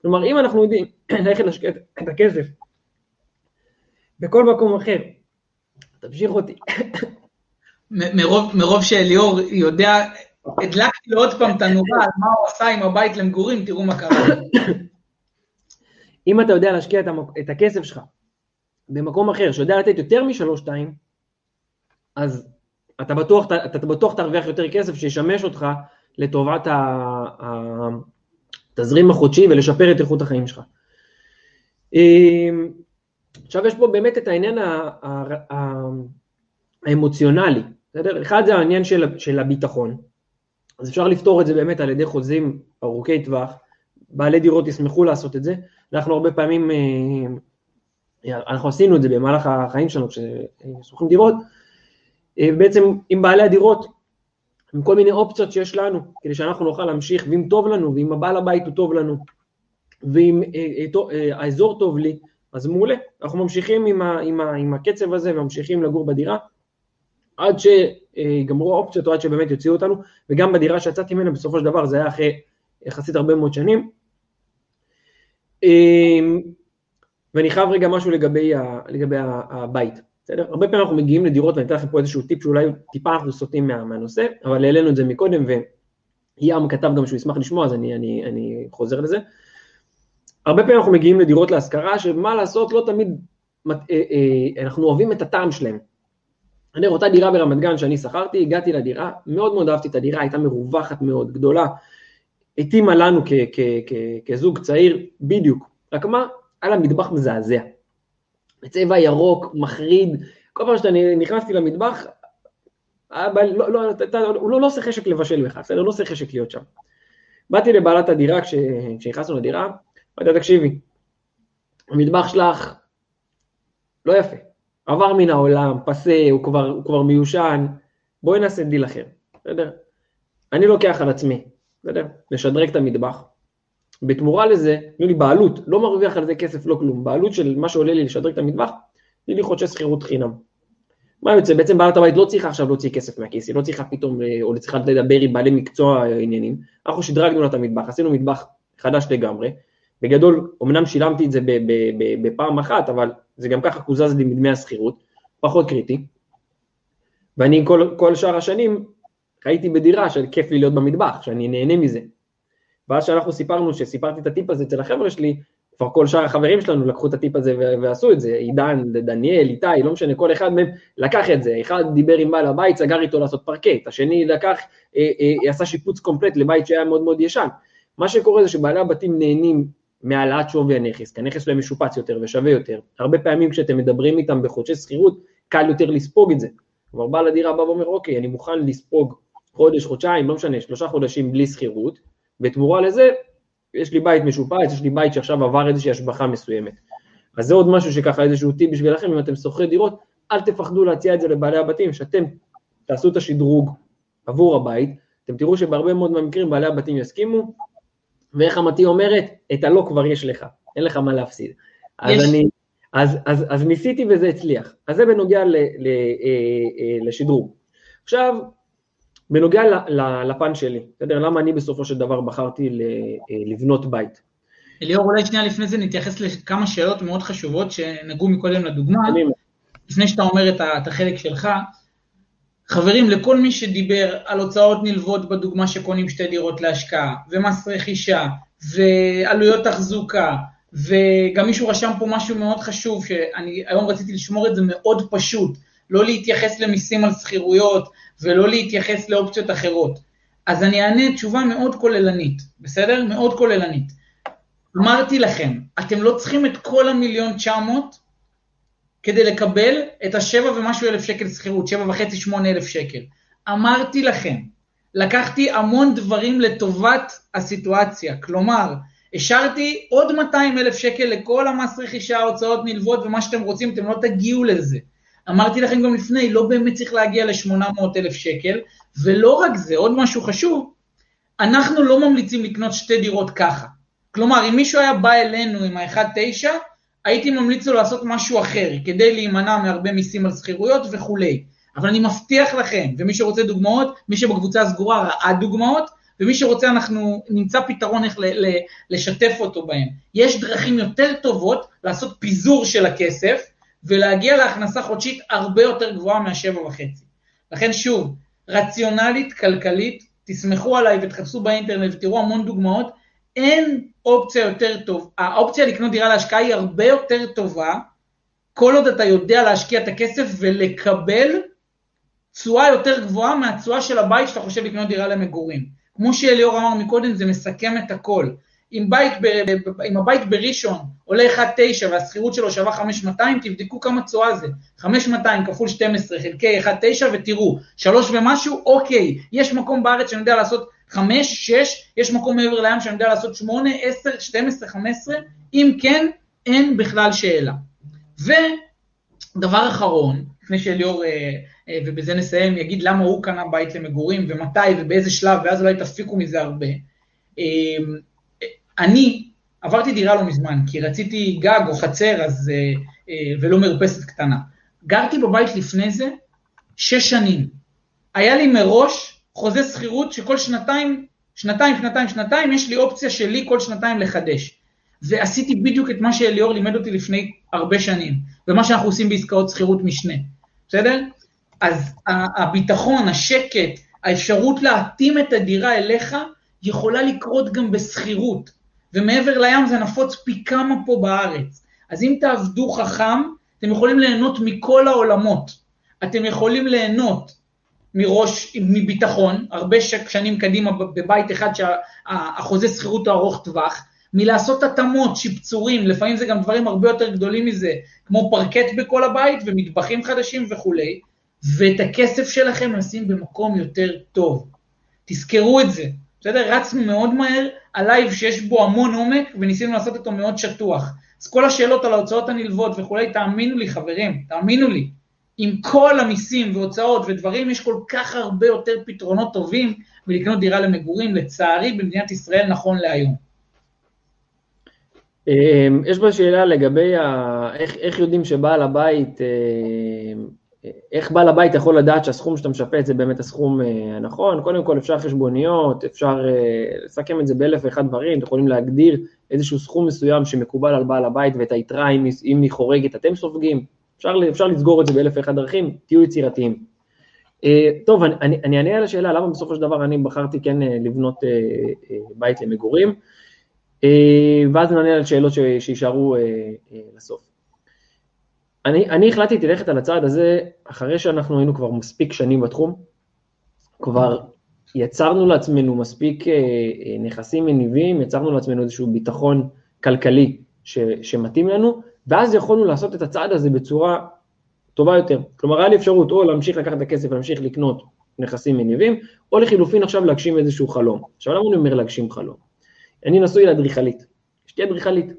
כלומר, אם אנחנו יודעים ללכת להשקיע את הכסף בכל מקום אחר, תמשיך אותי. מרוב, מרוב שאליאור יודע, הדלקתי לו עוד פעם את הנורה על מה הוא עשה עם הבית למגורים, תראו מה קרה. אם אתה יודע להשקיע את, המק... את הכסף שלך במקום אחר שיודע לתת יותר משלוש שתיים, אז אתה בטוח, אתה, אתה בטוח תרוויח יותר כסף שישמש אותך לטובת התזרים החודשי ולשפר את איכות החיים שלך. אמ, עכשיו יש פה באמת את העניין האמוציונלי, בסדר? אחד זה העניין של, של הביטחון, אז אפשר לפתור את זה באמת על ידי חוזים ארוכי טווח, בעלי דירות ישמחו לעשות את זה, אנחנו הרבה פעמים אה, אנחנו עשינו את זה במהלך החיים שלנו כששוכרים דירות, בעצם עם בעלי הדירות, עם כל מיני אופציות שיש לנו, כדי שאנחנו נוכל להמשיך, ואם טוב לנו, ואם הבעל הבית הוא טוב לנו, ואם האזור טוב לי, אז מעולה, אנחנו ממשיכים עם, ה, עם, ה, עם הקצב הזה וממשיכים לגור בדירה עד שיגמרו האופציות או עד שבאמת יוציאו אותנו, וגם בדירה שיצאתי ממנה בסופו של דבר זה היה אחרי יחסית הרבה מאוד שנים. אמ, ואני חייב רגע משהו לגבי, ה, לגבי הבית, בסדר? הרבה פעמים אנחנו מגיעים לדירות, ואני אתן לכם פה איזשהו טיפ שאולי טיפה אנחנו סוטים מה, מהנושא, אבל העלינו את זה מקודם, וים כתב גם שהוא ישמח לשמוע, אז אני, אני, אני חוזר לזה. הרבה פעמים אנחנו מגיעים לדירות להשכרה, שמה לעשות, לא תמיד אה, אה, אנחנו אוהבים את הטעם שלהם. אני אותה דירה ברמת גן שאני שכרתי, הגעתי לדירה, מאוד מאוד אהבתי את הדירה, הייתה מרווחת מאוד, גדולה, התאימה לנו כזוג צעיר, בדיוק. רק מה, היה לה מטבח מזעזע. בצבע ירוק, מחריד, כל פעם שאני נכנסתי למטבח, לא, לא, לא, הוא לא, לא עושה חשק לבשל בכלל, בסדר? לא עושה חשק להיות שם. באתי לבעלת הדירה כשנכנסנו לדירה, אמרתי לה, תקשיבי, המטבח שלך לא יפה, עבר מן העולם, פסה, הוא כבר, הוא כבר מיושן, בואי נעשה דיל אחר, בסדר? אני לוקח על עצמי, בסדר? לשדרג את המטבח. בתמורה לזה, תנו לי בעלות, לא מרוויח על זה כסף, לא כלום, בעלות של מה שעולה לי לשדרג את המטבח, תני לי חודשי שכירות חינם. מה יוצא? בעצם בעלת הבית לא צריכה עכשיו להוציא כסף מהכיס, היא לא צריכה פתאום, אה, או צריכה לדבר עם בעלי מקצוע אה, עניינים, אנחנו שדרגנו לה את המטבח, עשינו מטבח חדש לגמרי, בגדול, אמנם שילמתי את זה בפעם אחת, אבל זה גם ככה קוזז לי מדמי השכירות, פחות קריטי. ואני כל, כל שאר השנים חייתי בדירה שכיף לי להיות במטבח, שאני נהנה מזה. ואז שאנחנו סיפרנו, שסיפרתי את הטיפ הזה אצל החבר'ה שלי, כבר כל שאר החברים שלנו לקחו את הטיפ הזה ועשו את זה, עידן, דניאל, איתי, לא משנה, כל אחד מהם לקח את זה, אחד דיבר עם בעל הבית, סגר איתו לעשות פרקט, השני לקח, אה, אה, עשה שיפוץ קומפלט לבית שהיה מאוד מאוד ישן. מה שקורה זה שבעלי הבתים נהנים מהעלאת שווי הנכס, כי הנכס שלהם משופץ יותר ושווה יותר. הרבה פעמים כשאתם מדברים איתם בחודשי שכירות, קל יותר לספוג את זה. כבר בעל הדירה בא ואומר, אוקיי, אני מוכן לספוג חודש, חודשיים, לא משנה, שלושה חודשים בלי שכירות, בתמורה לזה, יש לי בית משופץ, יש לי בית שעכשיו עבר איזושהי השבחה מסוימת. אז זה עוד משהו שככה איזשהו טיפ בשבילכם, אם אתם שוכרי דירות, אל תפחדו להציע את זה לבעלי הבתים, שאתם תעשו את השדרוג עבור הבית, אתם תראו שבהרבה מאוד מהמקרים בעלי הבתים יסכימו, ואיך אמתי אומרת, את הלא כבר יש לך, אין לך מה להפסיד. אז אני, אז, אז, אז ניסיתי וזה הצליח. אז זה בנוגע ל, ל, אה, אה, לשדרוג. עכשיו, בנוגע לפן שלי, בסדר? למה אני בסופו של דבר בחרתי אה, לבנות בית? אליאור, אולי שנייה לפני זה נתייחס לכמה שאלות מאוד חשובות שנגעו מקודם לדוגמה. אני... לפני שאתה אומר את החלק שלך, חברים, לכל מי שדיבר על הוצאות נלוות בדוגמה שקונים שתי דירות להשקעה, ומס רכישה, ועלויות תחזוקה, וגם מישהו רשם פה משהו מאוד חשוב, שאני היום רציתי לשמור את זה מאוד פשוט, לא להתייחס למיסים על שכירויות, ולא להתייחס לאופציות אחרות. אז אני אענה תשובה מאוד כוללנית, בסדר? מאוד כוללנית. אמרתי לכם, אתם לא צריכים את כל המיליון 900 כדי לקבל את השבע ומשהו אלף שקל שכירות, שבע וחצי, שמונה אלף שקל. אמרתי לכם, לקחתי המון דברים לטובת הסיטואציה, כלומר, השארתי עוד 200 אלף שקל לכל המס רכישה, הוצאות נלוות ומה שאתם רוצים, אתם לא תגיעו לזה. אמרתי לכם גם לפני, לא באמת צריך להגיע ל-800 אלף שקל, ולא רק זה, עוד משהו חשוב, אנחנו לא ממליצים לקנות שתי דירות ככה. כלומר, אם מישהו היה בא אלינו עם ה-1.9, הייתי ממליץ לו לעשות משהו אחר, כדי להימנע מהרבה מיסים על שכירויות וכולי. אבל אני מבטיח לכם, ומי שרוצה דוגמאות, מי שבקבוצה הסגורה ראה דוגמאות, ומי שרוצה אנחנו נמצא פתרון איך לשתף אותו בהם. יש דרכים יותר טובות לעשות פיזור של הכסף, ולהגיע להכנסה חודשית הרבה יותר גבוהה מהשבע וחצי. לכן שוב, רציונלית, כלכלית, תסמכו עליי ותחפשו באינטרנט ותראו המון דוגמאות, אין אופציה יותר טוב, האופציה לקנות דירה להשקעה היא הרבה יותר טובה, כל עוד אתה יודע להשקיע את הכסף ולקבל תשואה יותר גבוהה מהתשואה של הבית שאתה חושב לקנות דירה למגורים. כמו שאליאור אמר מקודם, זה מסכם את הכל. אם, בית ב, אם הבית בראשון עולה 1.9 והשכירות שלו שווה 5,200, תבדקו כמה תשואה זה. 5,200 כפול 12 חלקי 1.9 ותראו, שלוש ומשהו, אוקיי, יש מקום בארץ שאני יודע לעשות חמש, שש, יש מקום מעבר לים שאני יודע לעשות שמונה, עשר, שתים עשרה, חמש עשרה, אם כן, אין בכלל שאלה. ודבר אחרון, לפני שאליאור, אה, אה, ובזה נסיים, יגיד למה הוא קנה בית למגורים, ומתי ובאיזה שלב, ואז אולי תפיקו מזה הרבה. אה, אני עברתי דירה לא מזמן, כי רציתי גג או חצר, אז, ולא מרפסת קטנה. גרתי בבית לפני זה שש שנים. היה לי מראש חוזה שכירות שכל שנתיים, שנתיים, שנתיים, שנתיים, יש לי אופציה שלי כל שנתיים לחדש. ועשיתי בדיוק את מה שאליאור לימד אותי לפני הרבה שנים, ומה שאנחנו עושים בעסקאות שכירות משנה, בסדר? אז הביטחון, השקט, האפשרות להתאים את הדירה אליך, יכולה לקרות גם בשכירות, ומעבר לים זה נפוץ פי כמה פה בארץ. אז אם תעבדו חכם, אתם יכולים ליהנות מכל העולמות. אתם יכולים ליהנות מראש, מביטחון, הרבה שנים קדימה בבית אחד שהחוזה שכירות הוא ארוך טווח, מלעשות התאמות, שיפצורים, לפעמים זה גם דברים הרבה יותר גדולים מזה, כמו פרקט בכל הבית ומטבחים חדשים וכולי, ואת הכסף שלכם לשים במקום יותר טוב. תזכרו את זה, בסדר? רצנו מאוד מהר על לייב שיש בו המון עומק וניסינו לעשות אותו מאוד שטוח. אז כל השאלות על ההוצאות הנלוות וכולי, תאמינו לי חברים, תאמינו לי, עם כל המיסים והוצאות ודברים, יש כל כך הרבה יותר פתרונות טובים מלקנות דירה למגורים, לצערי במדינת ישראל נכון להיום. אמ, יש בה שאלה לגבי ה... איך, איך יודעים שבעל הבית, אמ, איך בעל הבית יכול לדעת שהסכום שאתה משפץ זה באמת הסכום אה, הנכון? קודם כל אפשר חשבוניות, אפשר אה, לסכם את זה באלף ואחד דברים, אתם יכולים להגדיר איזשהו סכום מסוים שמקובל על בעל הבית ואת היתרה, אם, אם היא חורגת אתם סופגים, אפשר, אפשר לסגור את זה באלף ואחד דרכים, תהיו יצירתיים. אה, טוב, אני, אענה על השאלה למה בסופו של דבר אני בחרתי כן לבנות בית למגורים. ואז נענה על שאלות שישארו אה, לסוף. אני, אני החלטתי ללכת על הצעד הזה אחרי שאנחנו היינו כבר מספיק שנים בתחום, כבר יצרנו לעצמנו מספיק נכסים מניבים, יצרנו לעצמנו איזשהו ביטחון כלכלי ש, שמתאים לנו, ואז יכולנו לעשות את הצעד הזה בצורה טובה יותר. כלומר, היה לי אפשרות או להמשיך לקחת את הכסף ולהמשיך לקנות נכסים מניבים, או לחילופין עכשיו להגשים איזשהו חלום. עכשיו, למה אני אומר להגשים חלום? אני נשוי לאדריכלית, אשתי אדריכלית,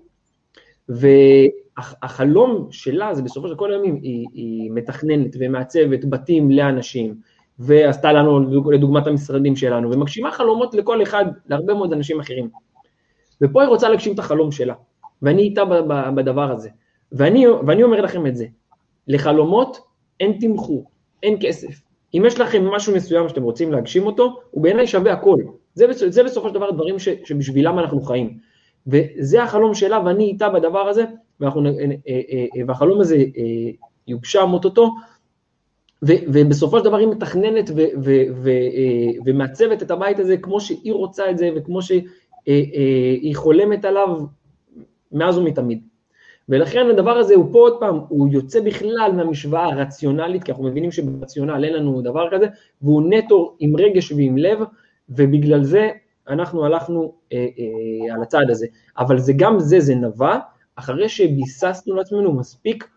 והחלום שלה זה בסופו של כל הימים, היא, היא מתכננת ומעצבת בתים לאנשים, ועשתה לנו לדוגמת המשרדים שלנו, ומגשימה חלומות לכל אחד, להרבה מאוד אנשים אחרים. ופה היא רוצה להגשים את החלום שלה, ואני איתה בדבר הזה. ואני, ואני אומר לכם את זה, לחלומות אין תמחור, אין כסף. אם יש לכם משהו מסוים שאתם רוצים להגשים אותו, הוא בעיניי שווה הכל. זה, זה בסופו של דבר דברים ש, שבשבילם אנחנו חיים. וזה החלום שלה ואני איתה בדבר הזה, אה, אה, אה, והחלום הזה יוגשם אוטוטו, ובסופו של דבר היא מתכננת ומעצבת את הבית הזה כמו שהיא רוצה את זה וכמו שהיא חולמת עליו מאז ומתמיד. ולכן הדבר הזה הוא פה עוד פעם, הוא יוצא בכלל מהמשוואה הרציונלית, כי אנחנו מבינים שברציונל אין לנו דבר כזה, והוא נטו עם רגש ועם לב, ובגלל זה אנחנו הלכנו אה, אה, על הצעד הזה. אבל זה גם זה, זה נבע אחרי שביססנו לעצמנו מספיק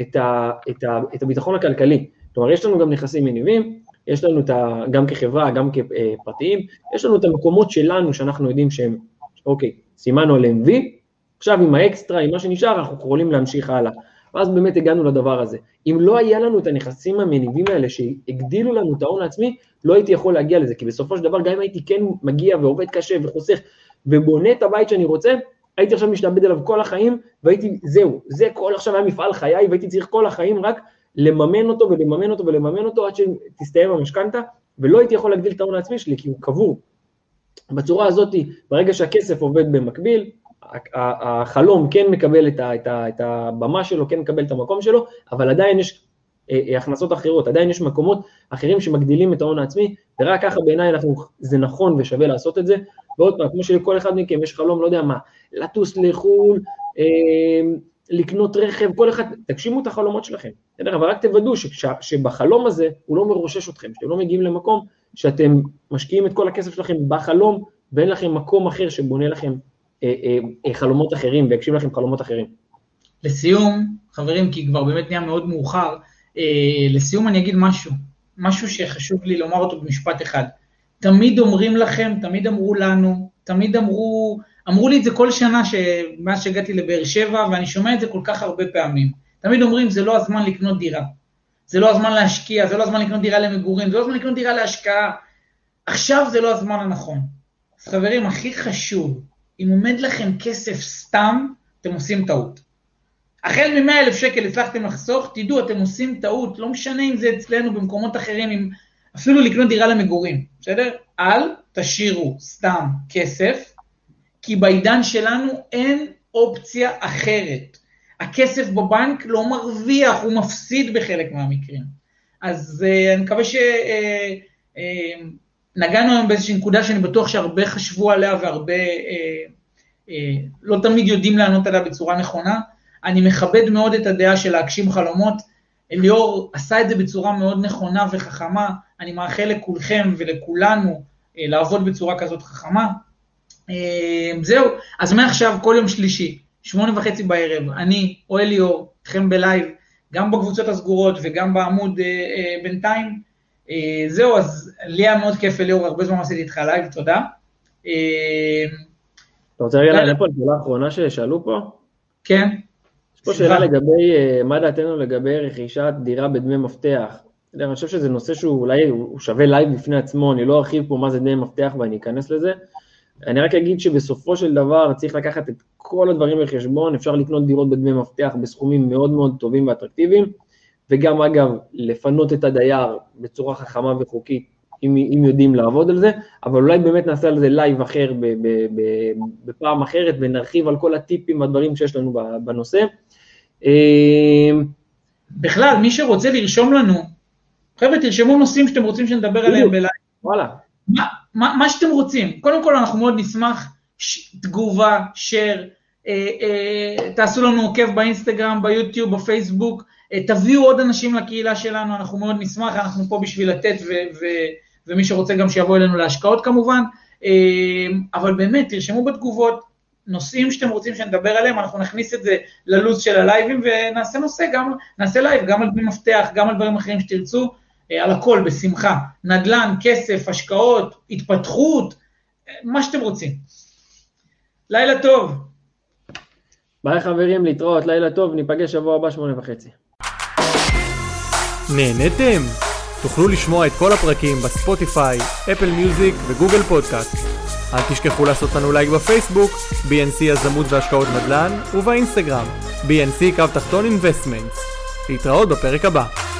את, ה, את, ה, את הביטחון הכלכלי. כלומר, יש לנו גם נכסים מניבים, יש לנו את ה, גם כחברה, גם כפרטיים, יש לנו את המקומות שלנו שאנחנו יודעים שהם, אוקיי, סימנו עליהם וי, עכשיו עם האקסטרה, עם מה שנשאר, אנחנו יכולים להמשיך הלאה. ואז באמת הגענו לדבר הזה. אם לא היה לנו את הנכסים המניבים האלה שהגדילו לנו את ההון העצמי, לא הייתי יכול להגיע לזה, כי בסופו של דבר גם אם הייתי כן מגיע ועובד קשה וחוסך ובונה את הבית שאני רוצה, הייתי עכשיו משתעבד עליו כל החיים, והייתי, זהו, זה כל עכשיו היה מפעל חיי, והייתי צריך כל החיים רק לממן אותו ולממן אותו ולממן אותו עד שתסתיים המשכנתה, ולא הייתי יכול להגדיל את ההון העצמי שלי, כי הוא קבור. בצורה הזאת, ברגע שהכסף עובד במקביל, החלום כן מקבל את, הבמה שלו, כן מקבל את המקום שלו, אבל עדיין יש הכנסות אחרות, עדיין יש מקומות אחרים שמגדילים את ההון העצמי, ורק ככה בעיניי זה נכון ושווה לעשות את זה. ועוד פעם, כמו שלכל אחד מכם יש חלום, לא יודע מה, לטוס לחו"ל, אה, לקנות רכב, כל אחד, תגשימו את החלומות שלכם, בסדר? אבל רק תוודאו שבחלום הזה הוא לא מרושש אתכם, שאתם לא מגיעים למקום שאתם משקיעים את כל הכסף שלכם בחלום ואין לכם מקום אחר שבונה לכם אה, אה, אה, חלומות אחרים ויגשים לכם חלומות אחרים. לסיום, חברים, כי כבר באמת נהיה מאוד מאוחר, לסיום אני אגיד משהו, משהו שחשוב לי לומר אותו במשפט אחד. תמיד אומרים לכם, תמיד אמרו לנו, תמיד אמרו, אמרו לי את זה כל שנה מאז שהגעתי לבאר שבע, ואני שומע את זה כל כך הרבה פעמים. תמיד אומרים, זה לא הזמן לקנות דירה. זה לא הזמן להשקיע, זה לא הזמן לקנות דירה למגורים, זה לא הזמן לקנות דירה להשקעה. עכשיו זה לא הזמן הנכון. אז חברים, הכי חשוב, אם עומד לכם כסף סתם, אתם עושים טעות. החל מ-100 אלף שקל הצלחתם לחסוך, תדעו, אתם עושים טעות, לא משנה אם זה אצלנו במקומות אחרים, אם... אפילו לקנות דירה למגורים, בסדר? אל תשאירו סתם כסף, כי בעידן שלנו אין אופציה אחרת. הכסף בבנק לא מרוויח, הוא מפסיד בחלק מהמקרים. אז uh, אני מקווה שנגענו uh, uh, היום באיזושהי נקודה שאני בטוח שהרבה חשבו עליה והרבה uh, אה, לא תמיד יודעים לענות עליה בצורה נכונה. אני מכבד מאוד את הדעה של להגשים חלומות. אליאור עשה את זה בצורה מאוד נכונה וחכמה. אני מאחל לכולכם ולכולנו אה, לעבוד בצורה כזאת חכמה. אה, זהו, אז מעכשיו כל יום שלישי, שמונה וחצי בערב, אני או אליאור, איתכם בלייב, גם בקבוצות הסגורות וגם בעמוד אה, אה, בינתיים. אה, זהו, אז לי היה מאוד כיף אליאור, הרבה זמן עשיתי איתך לייב, תודה. אה, אתה רוצה רגע לענות פה על שאלה האחרונה ששאלו פה? כן. יש פה שאלה לגבי, אה, מה דעתנו לגבי רכישת דירה בדמי מפתח. אני חושב שזה נושא שהוא אולי הוא שווה לייב בפני עצמו, אני לא ארחיב פה מה זה דמי מפתח ואני אכנס לזה. אני רק אגיד שבסופו של דבר צריך לקחת את כל הדברים בחשבון, אפשר לקנות דירות בדמי מפתח בסכומים מאוד מאוד טובים ואטרקטיביים, וגם אגב, לפנות את הדייר בצורה חכמה וחוקית, אם, אם יודעים לעבוד על זה, אבל אולי באמת נעשה על זה לייב אחר ב, ב, ב, בפעם אחרת, ונרחיב על כל הטיפים והדברים שיש לנו בנושא. בכלל, מי שרוצה לרשום לנו, חבר'ה, תרשמו נושאים שאתם רוצים שנדבר עליהם בלייב. וואלה. מה, מה, מה שאתם רוצים. קודם כל, אנחנו מאוד נשמח, ש, תגובה, share, אה, אה, תעשו לנו עוקב באינסטגרם, ביוטיוב, בפייסבוק, אה, תביאו עוד אנשים לקהילה שלנו, אנחנו מאוד נשמח, אנחנו פה בשביל לתת, ו, ו, ומי שרוצה גם שיבוא אלינו להשקעות כמובן, אה, אבל באמת, תרשמו בתגובות, נושאים שאתם רוצים שנדבר עליהם, אנחנו נכניס את זה ללו"ז של הלייבים ונעשה נושא, גם, נעשה לייב, גם על דמי מפתח, גם על דברים אחרים שתרצו, על הכל, בשמחה. נדל"ן, כסף, השקעות, התפתחות, מה שאתם רוצים. לילה טוב. ביי חברים, להתראות, לילה טוב, ניפגש שבוע הבא שמונה וחצי. נהנתם? תוכלו לשמוע את כל הפרקים ב Spotify, Apple Music ו Google Podcast. אל תשכחו לעשות לנו לייק בפייסבוק, BNC יזמות והשקעות נדל"ן, ובאינסטגרם, BNC קו תחתון Investments. להתראות בפרק הבא.